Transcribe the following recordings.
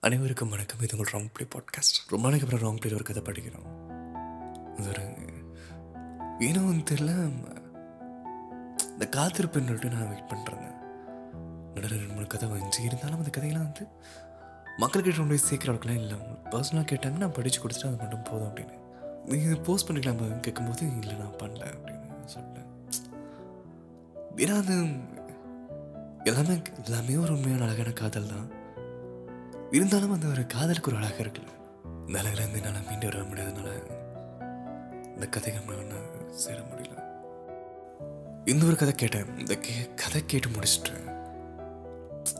அனைவருக்கும் வணக்கம். இது உங்கள் ராங் ப்ளே பாட்காஸ்ட். ரொம்ப நாளைக்கு அப்புறம் ராங் ப்ளேல ஒரு கதை படிக்கிறோம். அது ஒரு ஏனோ வந்து தெரியல. இந்த காத்திருப்புன்னு சொல்லிட்டு நான் வெயிட் பண்ணுறேன் நடுவில் ரெண்டு மூணு கதை வந்துச்சு இருந்தாலும் அந்த கதையெல்லாம் வந்து மக்கள்கிட்ட கொண்டு போய் சேர்க்குற அளவுக்குலாம் இல்லை. பர்சனலாக கேட்டாங்க நான் படித்து கொடுத்துட்டு அது மட்டும் போதும் அப்படின்னு. நீங்கள் போஸ்ட் பண்ணிக்கலாம் கேட்கும்போது இல்லை நான் பண்ணல அப்படின்னு சொல்லிட்டேன். ஏன்னா அது எல்லாமே எல்லாமே ஒரு உண்மையான அழகான காதல் தான். இருந்தாலும் அந்த ஒரு காதலுக்கு ஒரு அழகாக இருக்குல்ல இந்த அழகில் இருந்து என்னால் மீண்டு வர முடியாதனால இந்த கதைகள் நான் சேர முடியல. இந்த ஒரு கதை கேட்டேன். இந்த கே கதை கேட்டு முடிச்சிட்டு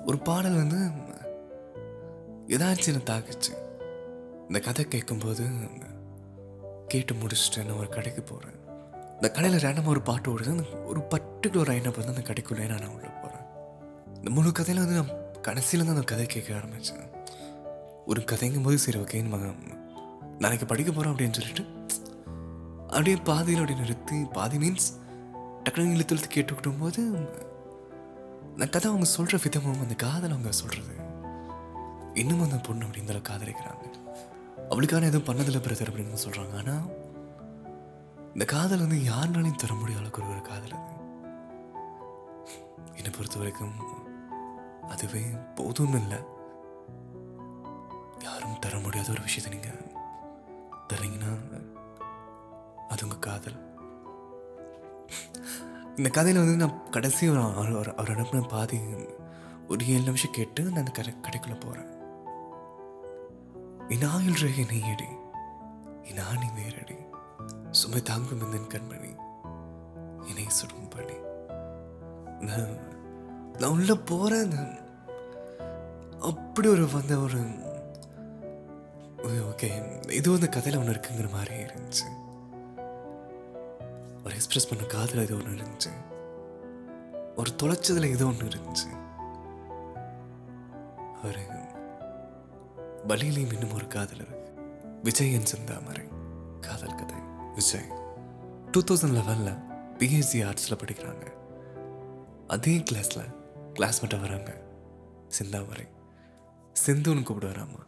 ஒரு பாடல் வந்து ஏதாச்சும் என்னை தாக்குச்சு. இந்த கதை கேட்கும்போது கேட்டு முடிச்சுட்டு நான் ஒரு கடைக்கு போகிறேன் இந்த கடையில் ரேண்டமாக ஒரு பாட்டு ஓடுது. அந்த ஒரு பர்டிகுலர் லைனை பார்த்து அந்த கடைக்குள்ளே நான் உள்ளே போகிறேன் இந்த முழு கதையில் வந்து நான் கடைசியில் தான் அந்த கதை கேட்க ஆரம்பித்தேன் ஒரு கதைங்கும் போது சரி ஓகே நம்ம நாளைக்கு படிக்க போகிறோம் அப்படின்னு சொல்லிட்டு அப்படியே பாதியில் அப்படியே நிறுத்தி பாதி மீன்ஸ் டக்குனு இழுத்து இழுத்து கேட்டுக்கிட்டும் போது அந்த கதை அவங்க சொல்கிற விதமும் அந்த காதல் அவங்க சொல்கிறது இன்னும் அந்த பொண்ணு அப்படிங்கிற காதலிக்கிறாங்க. அவளுக்கான எதுவும் பண்ணதில்லை பிரதர் அப்படின்னு சொல்கிறாங்க ஆனால் இந்த காதல் வந்து யாருனாலையும் தர முடியாத அளவுக்கு ஒரு ஒரு காதல் அது. என்னை பொறுத்த வரைக்கும் அதுவே போதும்னு இல்லை. யாரும் தர முடியாத ஒரு விஷயத்தை நீங்க தரீங்கன்னா அது உங்க காதல். இந்த கதையில் வந்து நான் கடைசி ஒரு அவர் அவர் அனுப்பின பாதி ஒரு ஏழு நிமிஷம் கேட்டு நான் அந்த கடை கடைக்குள்ள போறேன். இனாயில் ரேகை நெய்யடி என் நீ வேறடி சுமை தாங்கும் இந்த கண்மணி இணை சுடும் பணி. நான் நான் உள்ள போறேன். அப்படி ஒரு வந்த ஒரு ஓகே இது வந்து கதையில் ஒன்று இருக்குங்கிற மாதிரி இருந்துச்சு. ஒரு எக்ஸ்பிரஸ் பண்ண காதில் இது ஒன்று இருந்துச்சு. ஒரு தொலைச்சதுல இது ஒன்று இருந்துச்சு. ஒரு வழியிலையும் இன்னும் ஒரு காதல் இருக்கு. விஜயன் மாதிரி காதல் கதை. விஜய். டூ தௌசண்ட் லெவனில் பிஎஸ்சி ஆர்ட்ஸில் படிக்கிறாங்க. அதே கிளாஸில் கிளாஸ்மேட்டாக வராங்க. சிந்தாமரை. சிந்துன்னு கூப்பிடுவாராமா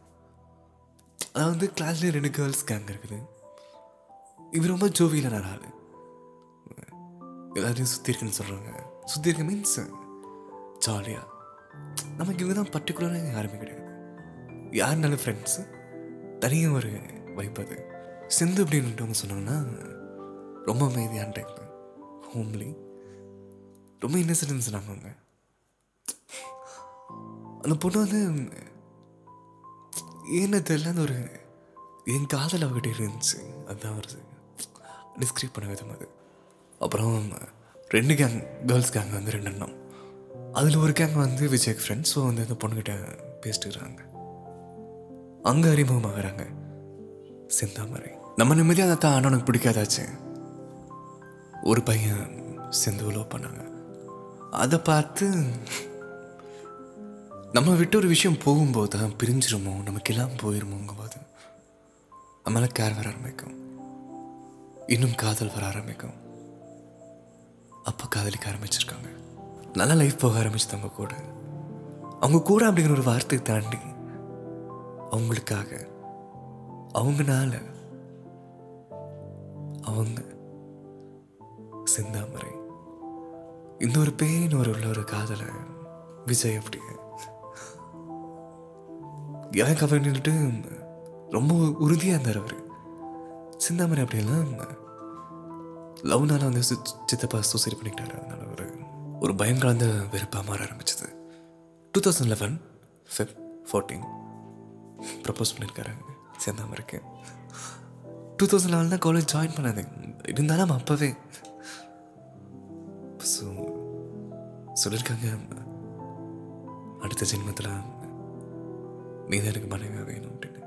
அதாவது வந்து கிளாஸ்லேயே ரெண்டு கேர்ள்ஸ் கேங் இருக்குது. இவர் ரொம்ப ஜோவியலான ஆள். எல்லாரையும் சுற்றி இருக்குன்னு சொல்கிறாங்க சுற்றி இருக்க மீன்ஸ் ஜாலியாக நமக்கு இவங்க தான் பர்டிகுலராக யாருமே கிடையாது. யாருனாலும் ஃப்ரெண்ட்ஸு தனியாக ஒரு வைப் அது. சிந்து அப்படின்ட்டு சொன்னாங்கன்னா ரொம்ப அமைதியான டைப் ஹோம்லி ரொம்ப இன்னசென்ட்னு சொன்னாங்க அவங்க. அந்த பொண்ணு வந்து என்ன தெரியலன்னு அந்த ஒரு என் காதல் அவகிட்ட இருந்துச்சு. அதுதான் வருது டிஸ்கிரைப் பண்ண விதம் அது. அப்புறம் ரெண்டு கேங் கேர்ள்ஸ் கேங் வந்து ரெண்டு அண்ணம். அதில் ஒரு கேங் வந்து விஜய்க்கு ஃப்ரெண்ட்ஸ் ஸோ வந்து அந்த பொண்ணுக்கிட்ட பேசிட்டுக்கிறாங்க. அங்கே அறிமுகமாகறாங்க செந்தாமரை. நம்ம நிம்மதியாக தான் அண்ணனுக்கு பிடிக்காதாச்சு. ஒரு பையன் செந்து பண்ணாங்க அதை பார்த்து நம்ம விட்டு ஒரு விஷயம் போகும்போது தான் பிரிஞ்சிருமோ? நமக்கெல்லாம் போயிருமோங்கும்போது நம்மளால கேர் வர ஆரம்பிக்கும். இன்னும் காதல் வர ஆரம்பிக்கும். அப்போ காதலிக்க ஆரம்பிச்சிருக்காங்க. நல்லா லைஃப் போக ஆரம்பிச்சு அவங்க கூட. அவங்க கூட அப்படிங்கிற ஒரு வார்த்தையை தாண்டி அவங்களுக்காக அவங்கனால அவங்க சிந்தாமரை. இந்த ஒரு பேரின் ஒரு உள்ள ஒரு காதலை விஜய் அப்படிங்க எனக்கு அவர் நின்றுட்டு ரொம்ப உறுதியாக இருந்தார் அவர். சிந்தாமரை அப்படியெல்லாம் லவ்னால வந்து சி- சித்தப்பா சூசைட் பண்ணிக்கிட்டாரு அதனால் ஒரு ஒரு பயம் கலந்த வெறுப்பாக மாற ஆரம்பிச்சது. Two thousand eleven fifth fourteen propose பண்ணியிருக்காரு செந்தாமரைக்கு டூ தௌசண்ட் லெவன் தான் காலேஜ் ஜாயின் பண்ணாது. இருந்தாலும் அப்போவே. ஸோ சொல்லியிருக்காங்க அடுத்த ஜென்மத்தில் நீ தான் எனக்கு மனைவியாக வேணும் அப்படின்னு.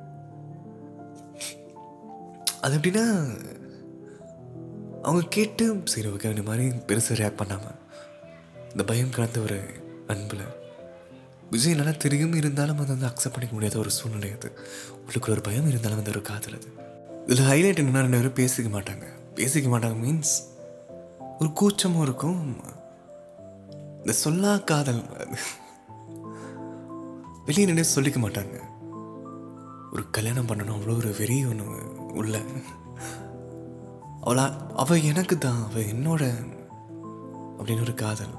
அது எப்படின்னா அவங்க கேட்டு சரி ஓகே இந்த மாதிரி பெருசாக ரியாக்ட் பண்ணாமல் இந்த பயம் கலந்த ஒரு அன்பில் விஜய் நல்லா தெரியும் இருந்தாலும் அதை வந்து அக்செப்ட் பண்ணிக்க முடியாத ஒரு சூழ்நிலை அது. உள்ளுக்குள்ள ஒரு பயம் இருந்தாலும் அந்த ஒரு காதல் அது. இதில் ஹைலைட் என்னன்னா ரெண்டு பேரும் பேசிக்க மாட்டாங்க. பேசிக்க மாட்டாங்க மீன்ஸ் ஒரு கூச்சமும் இருக்கும். இந்த சொல்லா காதல் வெளியே நினைவு சொல்லிக்க மாட்டாங்க. ஒரு கல்யாணம் பண்ணணும் அவ்வளோ ஒரு வெறி ஒன்று உள்ள. அவளா அவள் எனக்கு தான் அவள் என்னோட அப்படின்னு ஒரு காதல்.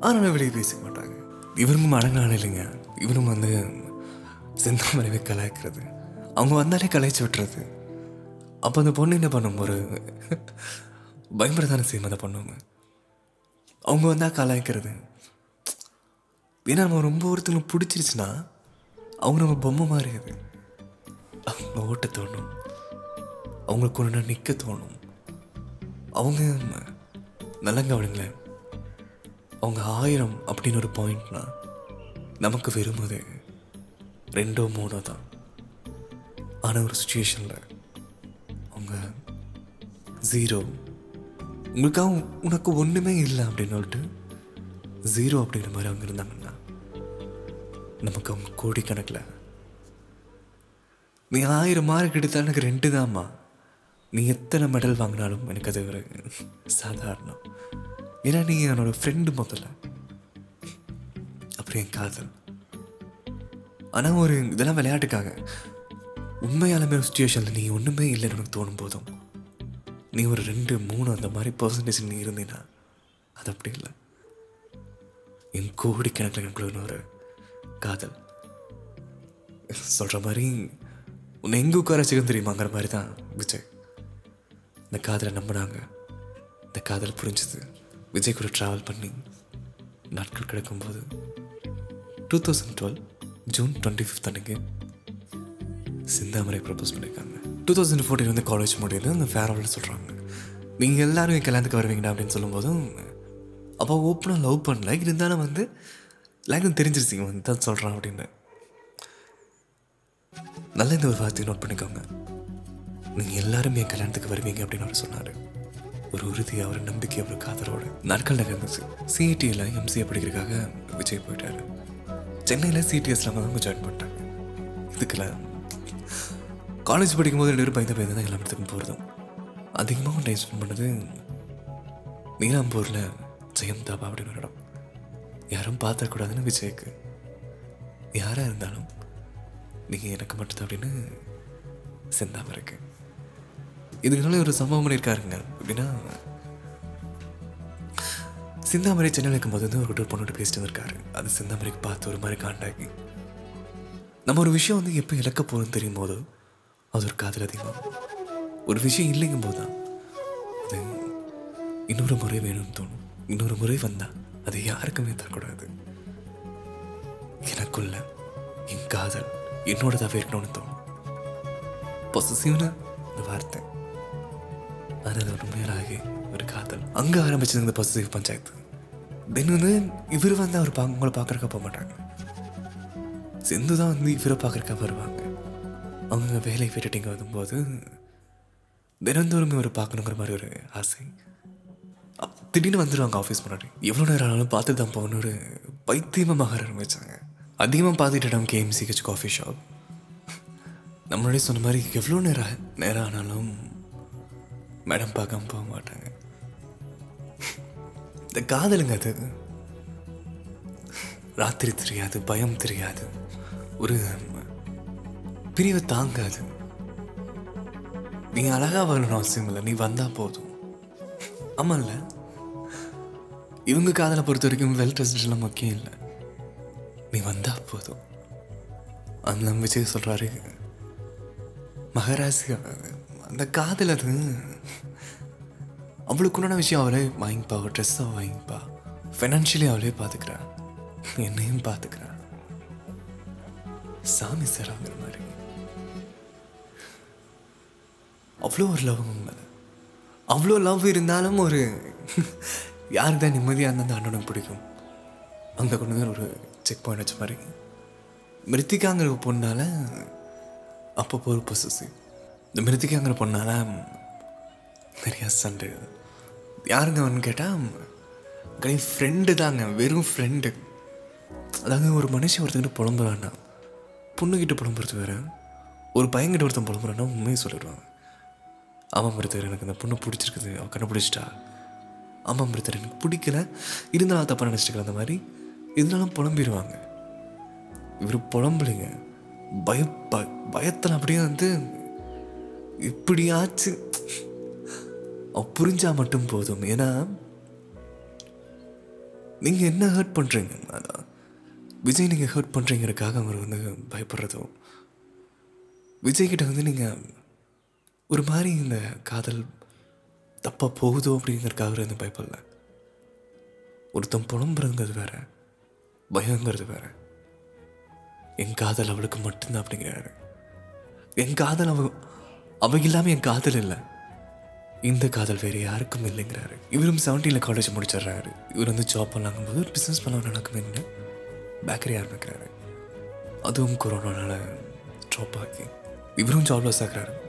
ஆனால் வெளியே பேசிக்க மாட்டாங்க. இவரும் அடங்கான இல்லைங்க. இவரும் வந்து செந்தாமரைவை கலாய்க்கிறது. அவங்க வந்தாலே கலாய்ச்சி விட்டுறது. அப்போ அந்த பொண்ணு என்ன பண்ணும்? ஒரு பயன்படுத்தான செய்யும் அந்த பொண்ணுங்க அவங்க வந்தால் கலாய்க்கிறது. ஏன்னா நம்ம ரொம்ப ஒருத்தவங்களுக்கு பிடிச்சிருச்சுன்னா அவங்க நம்ம பொம்மை மாதிரி அது. அவங்க ஓட்ட தோணும். அவங்களுக்கு ஒன்று நிற்க தோணும். அவங்க நல்லங்க அவளுங்களேன் அவங்க ஆயிரம் அப்படின்னு ஒரு பாயிண்ட்னா நமக்கு வெறுமது ரெண்டோ மூணோ தான். ஆனால் ஒரு சுச்சுவேஷனில் அவங்க ஜீரோ உங்களுக்காக உனக்கு ஒன்றுமே இல்லை அப்படின்னு சொல்லிட்டு ஜீரோ அப்படிங்கிற மாதிரி அவங்க இருந்தாங்கன்னா நமக்கு அவங்க கோடிக்கணக்கில் நீ ஆயிரம் மார்க் எடுத்தாலும் எனக்கு ரெண்டு தாம்மா. நீ எத்தனை மெடல் வாங்கினாலும் எனக்கு அது ஒரு சாதாரணம். ஏன்னா நீ என்னோட ஃப்ரெண்டு முதல்ல. அப்புறம் என் காதல். ஆனால் ஒரு இதெல்லாம் விளையாட்டுக்காக. உண்மையாலுமே ஒரு சுச்சுவேஷனில் நீ ஒன்றுமே இல்லைன்னு உனக்கு தோணும் போதும். நீ ஒரு ரெண்டு மூணு அந்த மாதிரி பர்சன்டேஜ் நீ இருந்தீன்னா அது அப்படி இல்லை. என் கோடிக்கணக்கில் எனக்குள்ள ஒரு காதல். சொல்கிற மாதிரி உன்னை எங்கே உட்கார வச்சுக்கணும் தெரியுமாங்கிற மாதிரி தான் விஜய். இந்த காதலை நம்பினாங்க. இந்த காதல் புரிஞ்சுது. விஜய் கூட ட்ராவல் பண்ணி நாட்கள் கிடைக்கும்போது. Two thousand twelve June twenty fifth அன்னைக்கு சிந்தாமரை ப்ரப்போஸ் பண்ணியிருக்காங்க. டூ தௌசண்ட் ஃபோர்டீன் வந்து காலேஜ் முடியல அந்த ஃபேர்வெல் சொல்கிறாங்க நீங்கள் எல்லோரும் என் கல்யாணத்துக்கு வருவீங்கடா அப்படின்னு சொல்லும்போதும் அப்போ ஓப்பனாக லவ் பண்ணல இருந்தாலும் வந்து எல்லாருக்கும் தெரிஞ்சிருச்சிங்க வந்து தான் சொல்கிறான் அப்படின்னு. நல்ல இந்த ஒரு வார்த்தையை நோட் பண்ணிக்கோங்க. நீங்கள் எல்லாரும் என் கல்யாணத்துக்கு வருவீங்க அப்படின்னு அவர் சொன்னார். ஒரு உறுதி அவர் நம்பிக்கை அவர் காதலோட. நாட்கள் நகர்ந்துச்சு. சிஐடியில் எம்சிஏ படிக்கிறதுக்காக விஜய் போயிட்டாரு. சென்னையில் சிடிஎஸ்ல அவங்க ஜாயின் பண்ணிட்டாங்க. இதுக்கெல்லாம் காலேஜ் படிக்கும்போது ரெண்டு பேரும் பயந்து பயந்து தான் எல்லா இடத்துக்கும் போகிறதும் அதிகமாக டைம் ஸ்பெண்ட் பண்ணது நீலாம்பூரில் ஜெயம் தாபா அப்படின்னு ஒரு இடம் யாரும் பார்த்துக்கூடாதுன்னு விஜய்க்கு. யாராக இருந்தாலும் நீங்கள் எனக்கு மட்டும்தான் அப்படின்னு செந்தாம இருக்கு. இதுக்குனால ஒரு சம்பவம் பண்ணியிருக்காருங்க. அப்படின்னா சிந்தாமரை சென்னையில் இருக்கும்போது வந்து ஒரு பொண்ணோட பேசிட்டு வந்திருக்காரு. அது சிந்தாமரைக்கு பார்த்து ஒரு மாதிரி காண்டாகி. நம்ம ஒரு விஷயம் வந்து எப்போ இழக்க போகிறோம்னு தெரியும் போது அது ஒரு காதல் அதிகமாக ஒரு விஷயம் இல்லைங்கும் போது தான் அது இன்னொரு முறை வேணும்னு தோணும். இன்னொரு முறை வந்தா அது யாருக்குமே தரக்கூடாது எனக்குள்ள என் காதல் என்னோடதாவே இருக்கணும்னு தோணும். பொசசிவ்னா இந்த வார்த்தை. ஆனால் அது ஒரு மேலாகி ஒரு காதல். அங்கே ஆரம்பிச்சது இந்த பொசசிவ் பஞ்சாயத்து. தென் வந்து இவர் வந்து அவர் பா உங்களை பார்க்குறக்க போக மாட்டாங்க. சிந்து தான் வந்து இவரை பார்க்குறக்க வருவாங்க. அவங்க வேலை விட்டுட்டு இங்கே வரும்போது தினந்தோறும் இவரை பார்க்கணுங்கிற மாதிரி ஒரு ஆசை. திடீர்னு வந்துடுவாங்க ஆஃபீஸ் முன்னாடி. எவ்வளோ நேரம் ஆனாலும் பார்த்து தான் போகணும்னு ஒரு பைத்தியமாக ஆரம்பிச்சாங்க. அதிகமாக பார்த்துட்டு இடம் கேஎம்சிஹெச் காஃபி ஷாப் நம்மளே சொன்ன மாதிரி எவ்வளோ நேரம் நேரம் ஆனாலும் மேடம் பார்க்காம போக மாட்டாங்க. இந்த காதலுங்க அது. ராத்திரி தெரியாது பயம் தெரியாது. ஒரு பிரிவை தாங்காது. நீங்கள் அழகாக வரணும்னு அவசியம் இல்லை நீ வந்தால் போதும். ஆமாம்ல இவங்க காதலை பொறுத்த வரைக்கும் வெல் ட்ரெஸ்டெலாம் முக்கியம் இல்லை. நீ வந்தா போதும். அந்த விஜய் சொல்றாரு. மகராசி அந்த காதல் அது. அவளுக்கு உண்டான விஷயம் அவளே வாங்கிப்பா அவள் ட்ரெஸ்ஸை வாங்கிப்பா. ஃபினான்ஷியலி அவளே பார்த்துக்கிறான் என்னையும் பார்த்துக்கிறான் சாமி சார் அவங்கிற மாதிரி. அவ்வளோ ஒரு லவ் அவ்வளோ லவ் இருந்தாலும் ஒரு யாருக்கு தான் நிம்மதியாக இருந்தால் அந்த அண்ணனுக்கு பிடிக்கும்? அங்கே கொண்டு வந்து ஒரு செக் பாயிண்ட் வச்ச மாதிரி. மிருத்திகாங்கிற பொண்ணால் அப்பப்போ ஒரு பொசசிவ் இந்த மிருத்திகாங்கிற பொண்ணால் நிறையா சண்டை. யாருங்க அவன் கேட்டால் கனி ஃப்ரெண்டு தாங்க வெறும் ஃப்ரெண்டு அதாவது ஒரு மனுஷன் ஒருத்தங்கிட்ட புலம்புறான்னா பொண்ணுக்கிட்ட புலம்புறது வேற. ஒரு பையன்கிட்ட ஒருத்தன் புலம்புறான்னா உண்மையை சொல்லிடுவாங்க. ஆமாம் பிரதர் எனக்கு அந்த பொண்ணு பிடிச்சிருக்குது அவள் கண்டுபிடிச்சிட்டா. ஆமாம் பிரதர் எனக்கு பிடிக்கல. இருந்தாலும் தப்பாக நினச்சிட்டு அந்த மாதிரி. இருந்தாலும் புலம்பிடுவாங்க. இவர் புலம்புலிங்க. பய ப பயத்தில் அப்படியே வந்து இப்படியாச்சு. அவ மட்டும் போதும். ஏன்னா நீங்கள் என்ன ஹர்ட் பண்ணுறீங்க அதான். விஜய் நீங்கள் ஹர்ட் பண்ணுறீங்கிறதுக்காக அவர் வந்து பயப்படுறதோ விஜய்கிட்ட வந்து நீங்கள் ஒரு மாதிரி இந்த காதல் தப்பாக போகுதோ அப்படிங்கிறதுக்காக அவர் வந்து பயப்படல ஒருத்தன் புலம்புறதுங்கிறது வேற பயங்கிறது வேற. என் காதல் அவளுக்கு மட்டும்தான் அப்படிங்கிறாரு. என் காதல் அவ அவ இல்லாமல் என் காதல் இல்லை. இந்த காதல் வேறு யாருக்கும் இல்லைங்கிறாரு. இவரும் செவன்டீனில் காலேஜ் முடிச்சிடுறாரு. இவர் வந்து ஜாப் பண்ணலாங்கும்போது ஒரு பிஸ்னஸ் பண்ண நடக்குதுன்னு பேக்கரி ஆரம்பிக்கிறாரு அதுவும் கொரோனானால ட்ராப் ஆகி. இவரும் ஜாப்லெஸ் ஆகிறாரு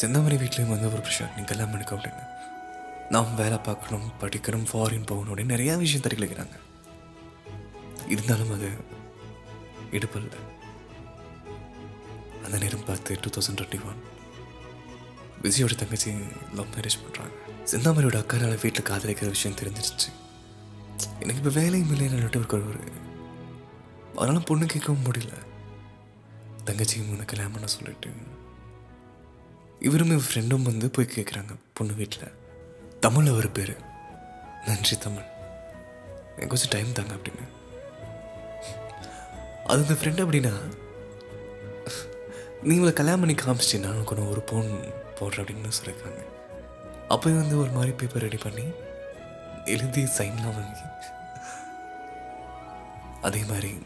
சிந்தாமணி வீட்லேயும் வந்து ஒரு பிரச்சனை நீ கல்யாணம் பண்ணிக்க அப்படின்னு. நாம் வேலை பார்க்கணும் படிக்கணும் ஃபாரின் போகணும் அப்படின்னு நிறையா விஷயம் தெரிவிக்கிறாங்க. இருந்தாலும் அது இடுப்பல்ல அந்த நேரம் பார்த்து டூ தௌசண்ட் டுவெண்ட்டி ஒன் விஜயோட தங்கச்சி லவ் மேரேஜ் பண்ணுறாங்க சிந்தாமணியோட அக்காரால வீட்டில் காதலிக்கிற விஷயம் தெரிஞ்சிருச்சு. எனக்கு இப்போ வேலையும் இல்லைன்னு இருக்கிற ஒரு அதனால் பொண்ணு கேட்கவும் முடியல. தங்கச்சியும் வந்து கல்யாணம் பண்ண சொல்லிட்டு இவரும் என் ஃப்ரெண்டும் வந்து போய் கேட்குறாங்க பொண்ணு வீட்டில் தமிழ் அவர் பேர். நன்றி தமிழ். எனக்கு கொஞ்சம் டைம் தாங்க அப்படின்னு. அது இந்த ஃப்ரெண்ட் அப்படின்னா? நீங்களை கல்யாணம் பண்ணி காமிச்சிட்டு நான் ஒன்று ஒரு பவுன் போடுற அப்படின்னு சொல்லியிருக்காங்க. அப்போ வந்து ஒரு மாதிரி பேப்பர் ரெடி பண்ணி எழுதி சைன்லாம் வாங்கி அதே மாதிரி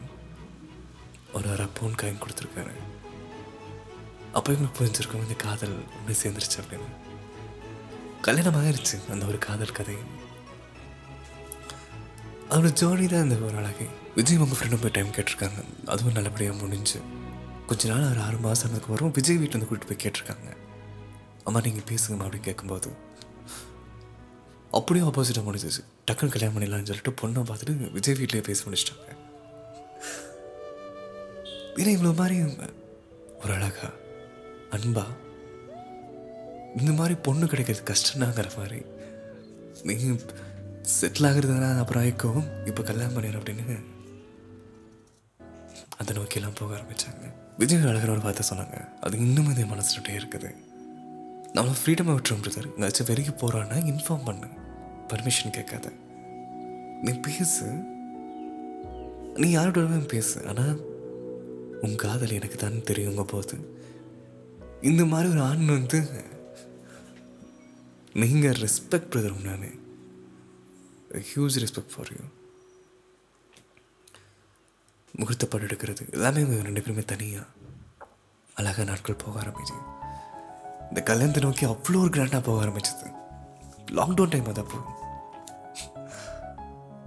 ஒரு அரை பவுன் காயின் கொடுத்துருக்காரு. அப்போ புரிஞ்சிருக்கும் இந்த காதல் ஒன்று சேர்ந்துருச்சு அப்படின்னு. கல்யாணம் இருந்துச்சு அந்த ஒரு காதல் கதை. அதோட ஜோடி தான் இந்த ஒரு அழகை. விஜய் உங்கள் ஃப்ரெண்டும் போய் டைம் கேட்டிருக்காங்க. அதுவும் நல்லபடியாக முடிஞ்சு. கொஞ்ச நாள் ஒரு ஆறு மாதம் வரும். விஜய் வீட்டில் வந்து கூட்டிட்டு போய் கேட்டிருக்காங்க. அம்மா நீங்கள் பேசுங்கம்மா அப்படின்னு கேட்கும்போது அப்படியே ஆப்போசிட்டாக முடிஞ்சிச்சு. டக்குன்னு கல்யாணம் பண்ணிடலாம்னு சொல்லிட்டு பொண்ணை பார்த்துட்டு விஜய் வீட்லேயே பேச முடிச்சிட்டாங்க. ஏன்னா இவ்வளோ மாதிரி ஒரு அழகா. அன்பா இந்த மாதிரி பொண்ணு கிடைக்கிறது கஷ்டம்னாங்கிற மாதிரி. நீங்கள் செட்டில் ஆகிறதுனா அப்புறம் ஆயிக்கும். இப்போ கல்யாணம் பண்ணிடு அப்படின்னு அதை நோக்கியெல்லாம் போக ஆரம்பித்தாங்க விஜய் அழகரோட பார்த்து சொன்னாங்க. அது இன்னும் இதே மனசுட்டே இருக்குது. நம்மளை ஃப்ரீடமாக விட்டுரும் பிரதர் எங்கேயாச்சும் வெளியே போகிறான்னா இன்ஃபார்ம் பண்ணு. பர்மிஷன் கேட்காத. நீ பேசு. நீ யாரோட பேசு. ஆனால் உன் காதல் எனக்கு தான் தெரியுங்க போது. இந்த மாதிரி ஒரு ஆண் வந்து நீங்கள் ரெஸ்பெக்ட் பிரதர் நான். ஹியூஜ் ரெஸ்பெக்ட் ஃபார் யூ முகூர்த்த படம் எடுக்கிறது எல்லாமே ரெண்டு பேருமே தனியாக அழகாக நாட்கள் போக ஆரம்பிச்சு. இந்த கல்யாணத்தை நோக்கி அவ்வளோ ஒரு கிராண்டாக போக ஆரம்பிச்சது. லாக்டவுன் டைம் அது அப்போ.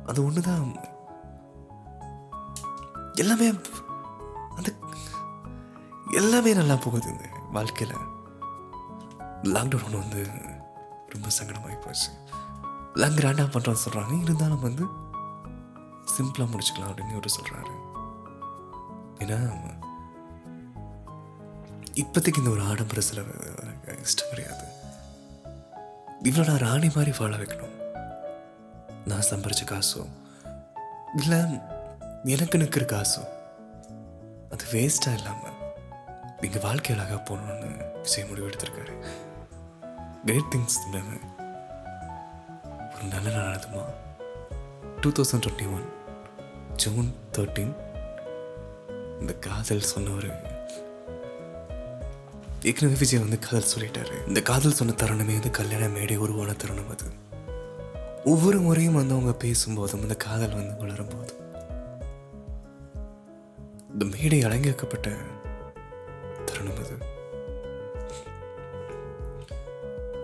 அது ஒன்று தான் எல்லாமே அந்த எல்லாமே நல்லா போகுது. இந்த வாழ்க்கையில் லாக்டவுன் ஒன்று வந்து ரொம்ப சங்கடமாகி போச்சு. லாங் கிராண்டாக பண்ணுறோன்னு சொல்கிறாங்க இருந்தாலும் வந்து சிம்பிளாக முடிச்சுக்கலாம் அப்படின்னு இவர் சொல்கிறாரு ஏன்னா இப்போதைக்கு இந்த ஒரு ஆடம்பர செலவு இஷ்டம் கிடையாது. இவ்வளோ நான் ராணி மாதிரி வாழ வைக்கணும். நான் சம்பாரிச்ச காசோ இல்லை எனக்கு இருக்கிற காசோ அது வேஸ்ட்டாக இல்லாமல் நீங்கள் வாழ்க்கை அழகாக போகணுன்னு விஜய் முடிவு எடுத்திருக்காரு. கிரேட் திங்ஸ் ஒரு நல்ல நாள் நடத்துமா two thousand twenty one June thirteen இந்த காதல் சொன்னவர் ஏற்கனவே விஜய் வந்து காதல் சொல்லிட்டாரு. இந்த காதல் சொன்ன தருணமே வந்து கல்யாண மேடை உருவான தருணம் அது. ஒவ்வொரு முறையும் வந்து அவங்க பேசும்போதும் இந்த காதல் வந்து வளரும் போதும் இந்த மேடை அலங்கரிக்கப்பட்ட தருணம் அது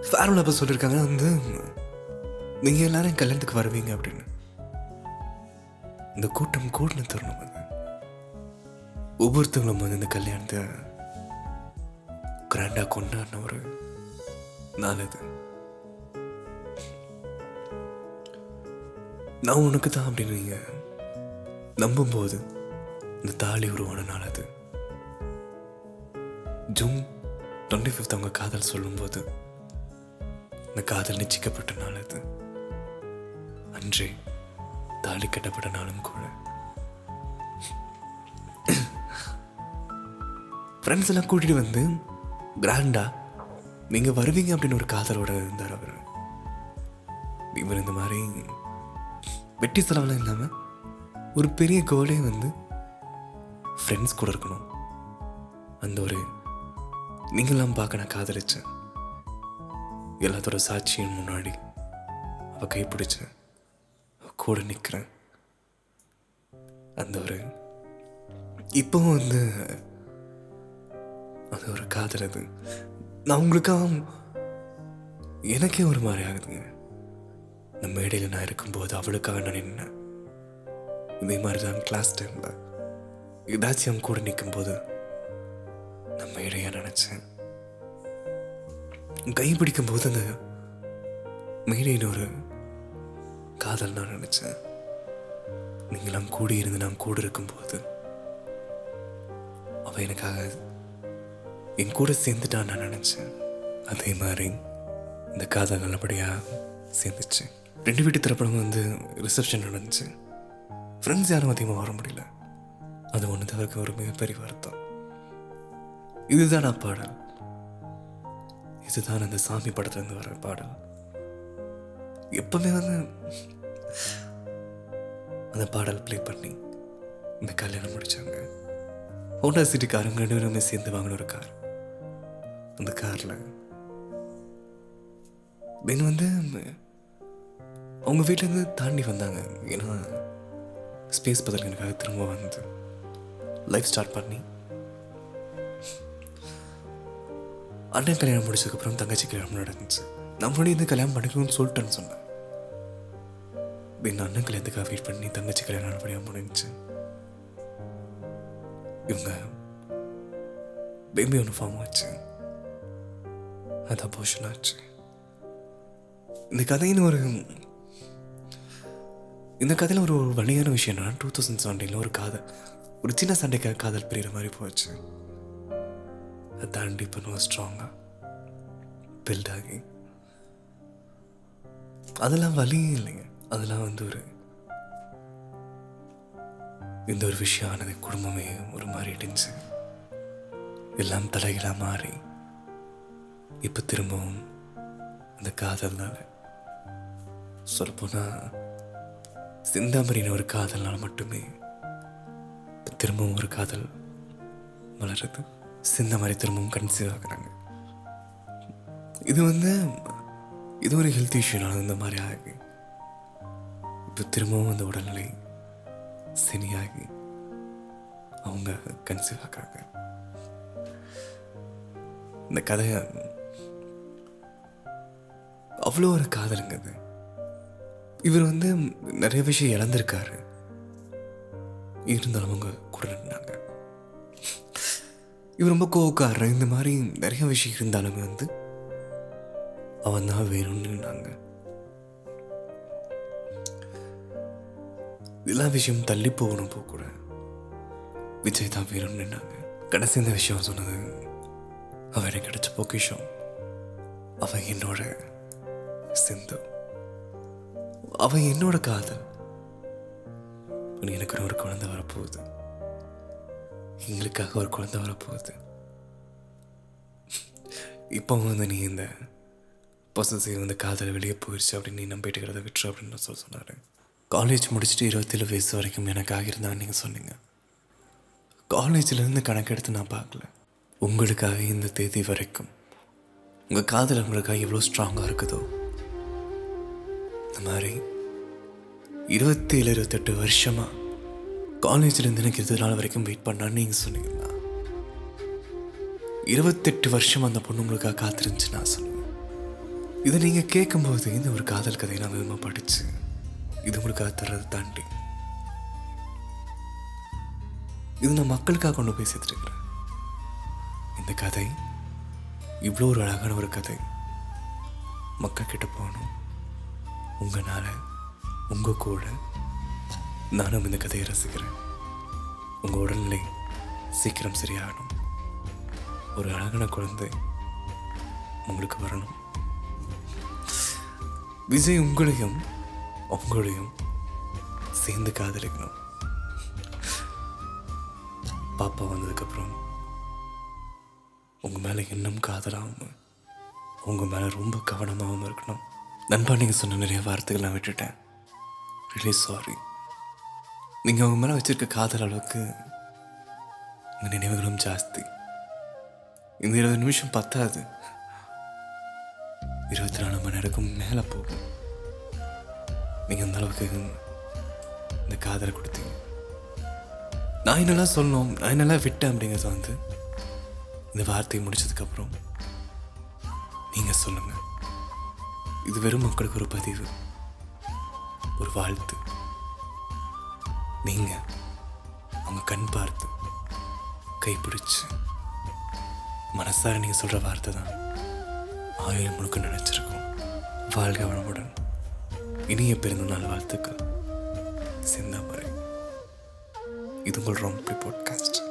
ஃபேர்வெல் அப்போ சொல்லியிருக்காங்க வந்து நீங்கள் எல்லாரும் கல்யாணத்துக்கு வருவீங்க அப்படின்னு இந்த கூட்டம் கூடின தருணம் அது ஒவ்வொருத்தவங்களும் வந்து இந்த கல்யாணத்தை கிராண்டாக கொண்டாடின ஒரு நாள் அது நான் உனக்கு தான் அப்படின்னு நீங்கள் நம்பும்போது இந்த தாலி உருவான நாள் அது டுவெண்ட்டி ஃபிஃப்த் அவங்க காதல் சொல்லும்போது இந்த காதல் நிச்சயிக்கப்பட்ட நாள் அது. அன்றே தாலி கட்டப்பட்ட நாளும் கூட. ஃப்ரெண்ட்ஸ் எல்லாம் கூட்டிகிட்டு வந்து கிராண்டா நீங்கள் வருவீங்க அப்படின்னு ஒரு காதலோட இருந்தார் அவர். இவர் இந்த மாதிரி வெட்டி செலவெல்லாம் இல்லாமல் ஒரு பெரிய கோலே வந்து ஃப்ரெண்ட்ஸ் கூட இருக்கணும். அந்த ஒரு நீங்களாம் பார்க்க நான் காதலிச்சேன் எல்லாத்தோட சாட்சியின் முன்னாடி அவ கைப்பிடிச்சேன் அவ கூட நிற்கிறேன் அந்த ஒரு இப்போ வந்து அது ஒரு காதல் அது. நான் உங்களுக்காக எனக்கே ஒரு மாதிரி ஆகுதுங்க. இந்த மேடையில் நான் இருக்கும்போது அவளுக்காக நான் நின்னேன். இதே மாதிரி தான் கிளாஸ் டைமில் ஏதாச்சும் அவன் கூட நிற்கும்போது நான் மேடையாக நினச்சேன். கை பிடிக்கும் போது அந்த மேடையின் ஒரு காதல் நான் நினச்சேன். நீங்களாம் கூடி இருந்து நான் கூட இருக்கும்போது அவள் எனக்காக என் கூட சேர்ந்துட்டான்னு நான் நினச்சேன். அதே மாதிரி இந்த காதல் நல்லபடியாக சேர்ந்துச்சு. ரெண்டு வீட்டு திரைப்படம் வந்து ரிசப்ஷன் நடந்துச்சு. ஃப்ரெண்ட்ஸ் யாரும் அதிகமாக வர முடியல. அது ஒன்று தவிர்க்க ஒரு மிகப்பெரிய வருத்தம். இதுதான் பாடல். இதுதான் அந்த சாமி படத்துலேருந்து வர பாடல். எப்பவுமே வந்து அந்த பாடல் ப்ளே பண்ணி இந்த கல்யாணம் முடித்தாங்க ஹோண்டா சிட்டி காரங்க ரெண்டு பேருமே சேர்ந்து வாங்கின ஒரு கார். அந்த காரில் தென் வந்து அவங்க வீட்டிலேருந்து தாண்டி வந்தாங்க. ஏன்னா ஸ்பேஸ் பதில் எனக்காக திரும்ப வந்து லைஃப் ஸ்டார்ட் பண்ணி அண்ணன் கல்யாணம் முடிச்சதுக்கப்புறம் தங்கச்சி கல்யாணம் நடந்துச்சு. நான் இந்த கல்யாணம் பண்ணிக்கணும்னு சொல்லிட்டேன்னு சொன்னேன். என் அண்ணன் கல்யாணத்துக்காக வெயிட் பண்ணி தங்கச்சி கல்யாணம் நல்லபடியாக முடிஞ்சுச்சு இவங்க பேபி ஒன்று ஃபார்ம் ஆச்சு அது அபோஷன் ஆச்சு. இந்த கதையின் ஒரு இந்த கதையில் ஒரு வழியான விஷயம் என்னன்னா டூ தௌசண்ட் செவன்டீனில் ஒரு காதல் ஒரு சின்ன சண்டைக்காக காதல் பிரிகிற மாதிரி போச்சு. அதை தாண்டி இப்போ ஸ்ட்ராங்காக பில்ட் ஆகி அதெல்லாம் வழியும் இல்லைங்க. அதெல்லாம் வந்து ஒரு இந்த ஒரு விஷயம் ஆனது குடும்பமே ஒரு மாதிரி இடிஞ்சு எல்லாம் தலைகளாக மாறி. இப்போ திரும்பவும் அந்த காதல்னால. சொல்லப்போனால் சிந்தாமரியின் ஒரு காதல்னால மட்டுமே திரும்பவும் ஒரு காதல் வளருது. சிந்த மாதிரி திரும்பவும் கன்சீவ் ஆகுறாங்க இது வந்து இது ஒரு ஹெல்த் இஷ்யூனால இந்த மாதிரி ஆகுது இப்போ திரும்பவும் அந்த உடல்நிலை சனியாகி அவங்க கன்சீவ் ஆகுறாங்க இந்த கதையை அவ்வளோ ஒரு காதலுங்க அது. இவர் வந்து நிறைய விஷயம் இழந்திருக்காரு. இருந்தாலும் அவங்க கூட நின்னாங்க. இவர் ரொம்ப கோவக்காரர் இந்த மாதிரி நிறைய விஷயம் இருந்தாலுமே வந்து அவன் தான் வேணும்னு நின்னாங்க எல்லா விஷயம் தள்ளி போகணும் போக கூட. விஜய் தான் வேணும்னு நின்னாங்க. கடைசி இந்த விஷயம் சொன்னது அவன் எனக்கு கிடைச்ச பொக்கிஷம். அவன் என்னோட சிந்து. அவன் என்னோட காதல். எனக்கு ஒரு குழந்தை வரப்போகுது. எங்களுக்காக ஒரு குழந்தை வரப்போகுது. இப்போ வந்து நீ இந்த பொசசிவ் வந்து காதல் வெளியே போயிடுச்சு அப்படின்னு நீ நம்பிட்டு இருக்கிறத விட்டுரு அப்படின்னு சொல்ல சொன்னார். காலேஜ் முடிச்சுட்டு இருபத்தேழு வயசு வரைக்கும் எனக்கு ஆகியிருந்தான்னு நீங்கள் சொன்னீங்க. காலேஜிலேருந்து கணக்கெடுத்து நான் பார்க்கல. உங்களுக்காக இந்த தேதி வரைக்கும் உங்கள் காதல் உங்களுக்காக எவ்வளோ ஸ்ட்ராங்காக இருக்குதோ இந்த மாதிரி இருபத்தேழு இருபத்தெட்டு வருஷமாக காலேஜ்லேருந்து எனக்கு இருபது நாள் வரைக்கும் வெயிட் பண்ணான்னு நீங்கள் சொன்னீங்கன்னா இருபத்தெட்டு வருஷம் அந்த பொண்ணு உங்களுக்காக காத்திருந்துச்சு நான் சொல்லுவேன். இதை நீங்கள் கேட்கும்போது இந்த ஒரு காதல் கதையை நான் விதமாக படித்து இது உங்களுக்காக தர்றது தாண்டி. இது நான் மக்களுக்காக கொண்டு போய் சேர்த்துருக்குறேன். இந்த கதை இவ்வளோ ஒரு அழகான ஒரு கதை. மக்கள் கிட்ட போகணும். உங்களால் உங்கள் கூட நானும் இந்த கதையை ரசிக்கிறேன். உங்கள் உடல்நிலை சீக்கிரம் சரியாகணும். ஒரு அழகான குழந்தை உங்களுக்கு வரணும். விஜய் உங்களையும் உங்களையும் சேர்ந்து காதலிக்கணும். பாப்பா வந்ததுக்கப்புறம் உங்கள் மேலே இன்னும் காதலாகவும் உங்கள் மேலே ரொம்ப கவனமாகவும் இருக்கணும். நண்பா நீங்கள் சொன்ன நிறைய வார்த்தைகள் நான் விட்டுட்டேன். ரிலீஸ் சாரி நீங்கள் அவங்க மேலே வச்சிருக்க காதல் அளவுக்கு உங்கள் நினைவுகளும் ஜாஸ்தி. இந்த இருபது நிமிஷம் பத்தாது. இருபத்தி நாலு மணி நேரக்கும் மேலே போகும் நீங்கள் அந்த அளவுக்கு இந்த காதலை கொடுத்தீங்க. நான் என்னெல்லாம் சொல்லணும் நான் என்னெல்லாம் விட்டேன் அப்படிங்கிறத வந்து இந்த வார்த்தையை முடிச்சதுக்கப்புறம் நீங்கள் சொல்லுங்கள் இது வெறும் மக்களுக்கு ஒரு பதிவு ஒரு வாழ்த்து. நீங்கள் அவங்க கண் பார்த்து கைப்பிடிச்சு மனசார நீங்கள் சொல்கிற வார்த்தை தான் ஆயுள் முழுக்க நினச்சிருக்கோம். வாழ்க வளமுடன். இனிய பிறந்த நாள் வாழ்த்துக்கள். சிந்தாமரை. இது உங்கள் ரொம்ப பாட்காஸ்ட்.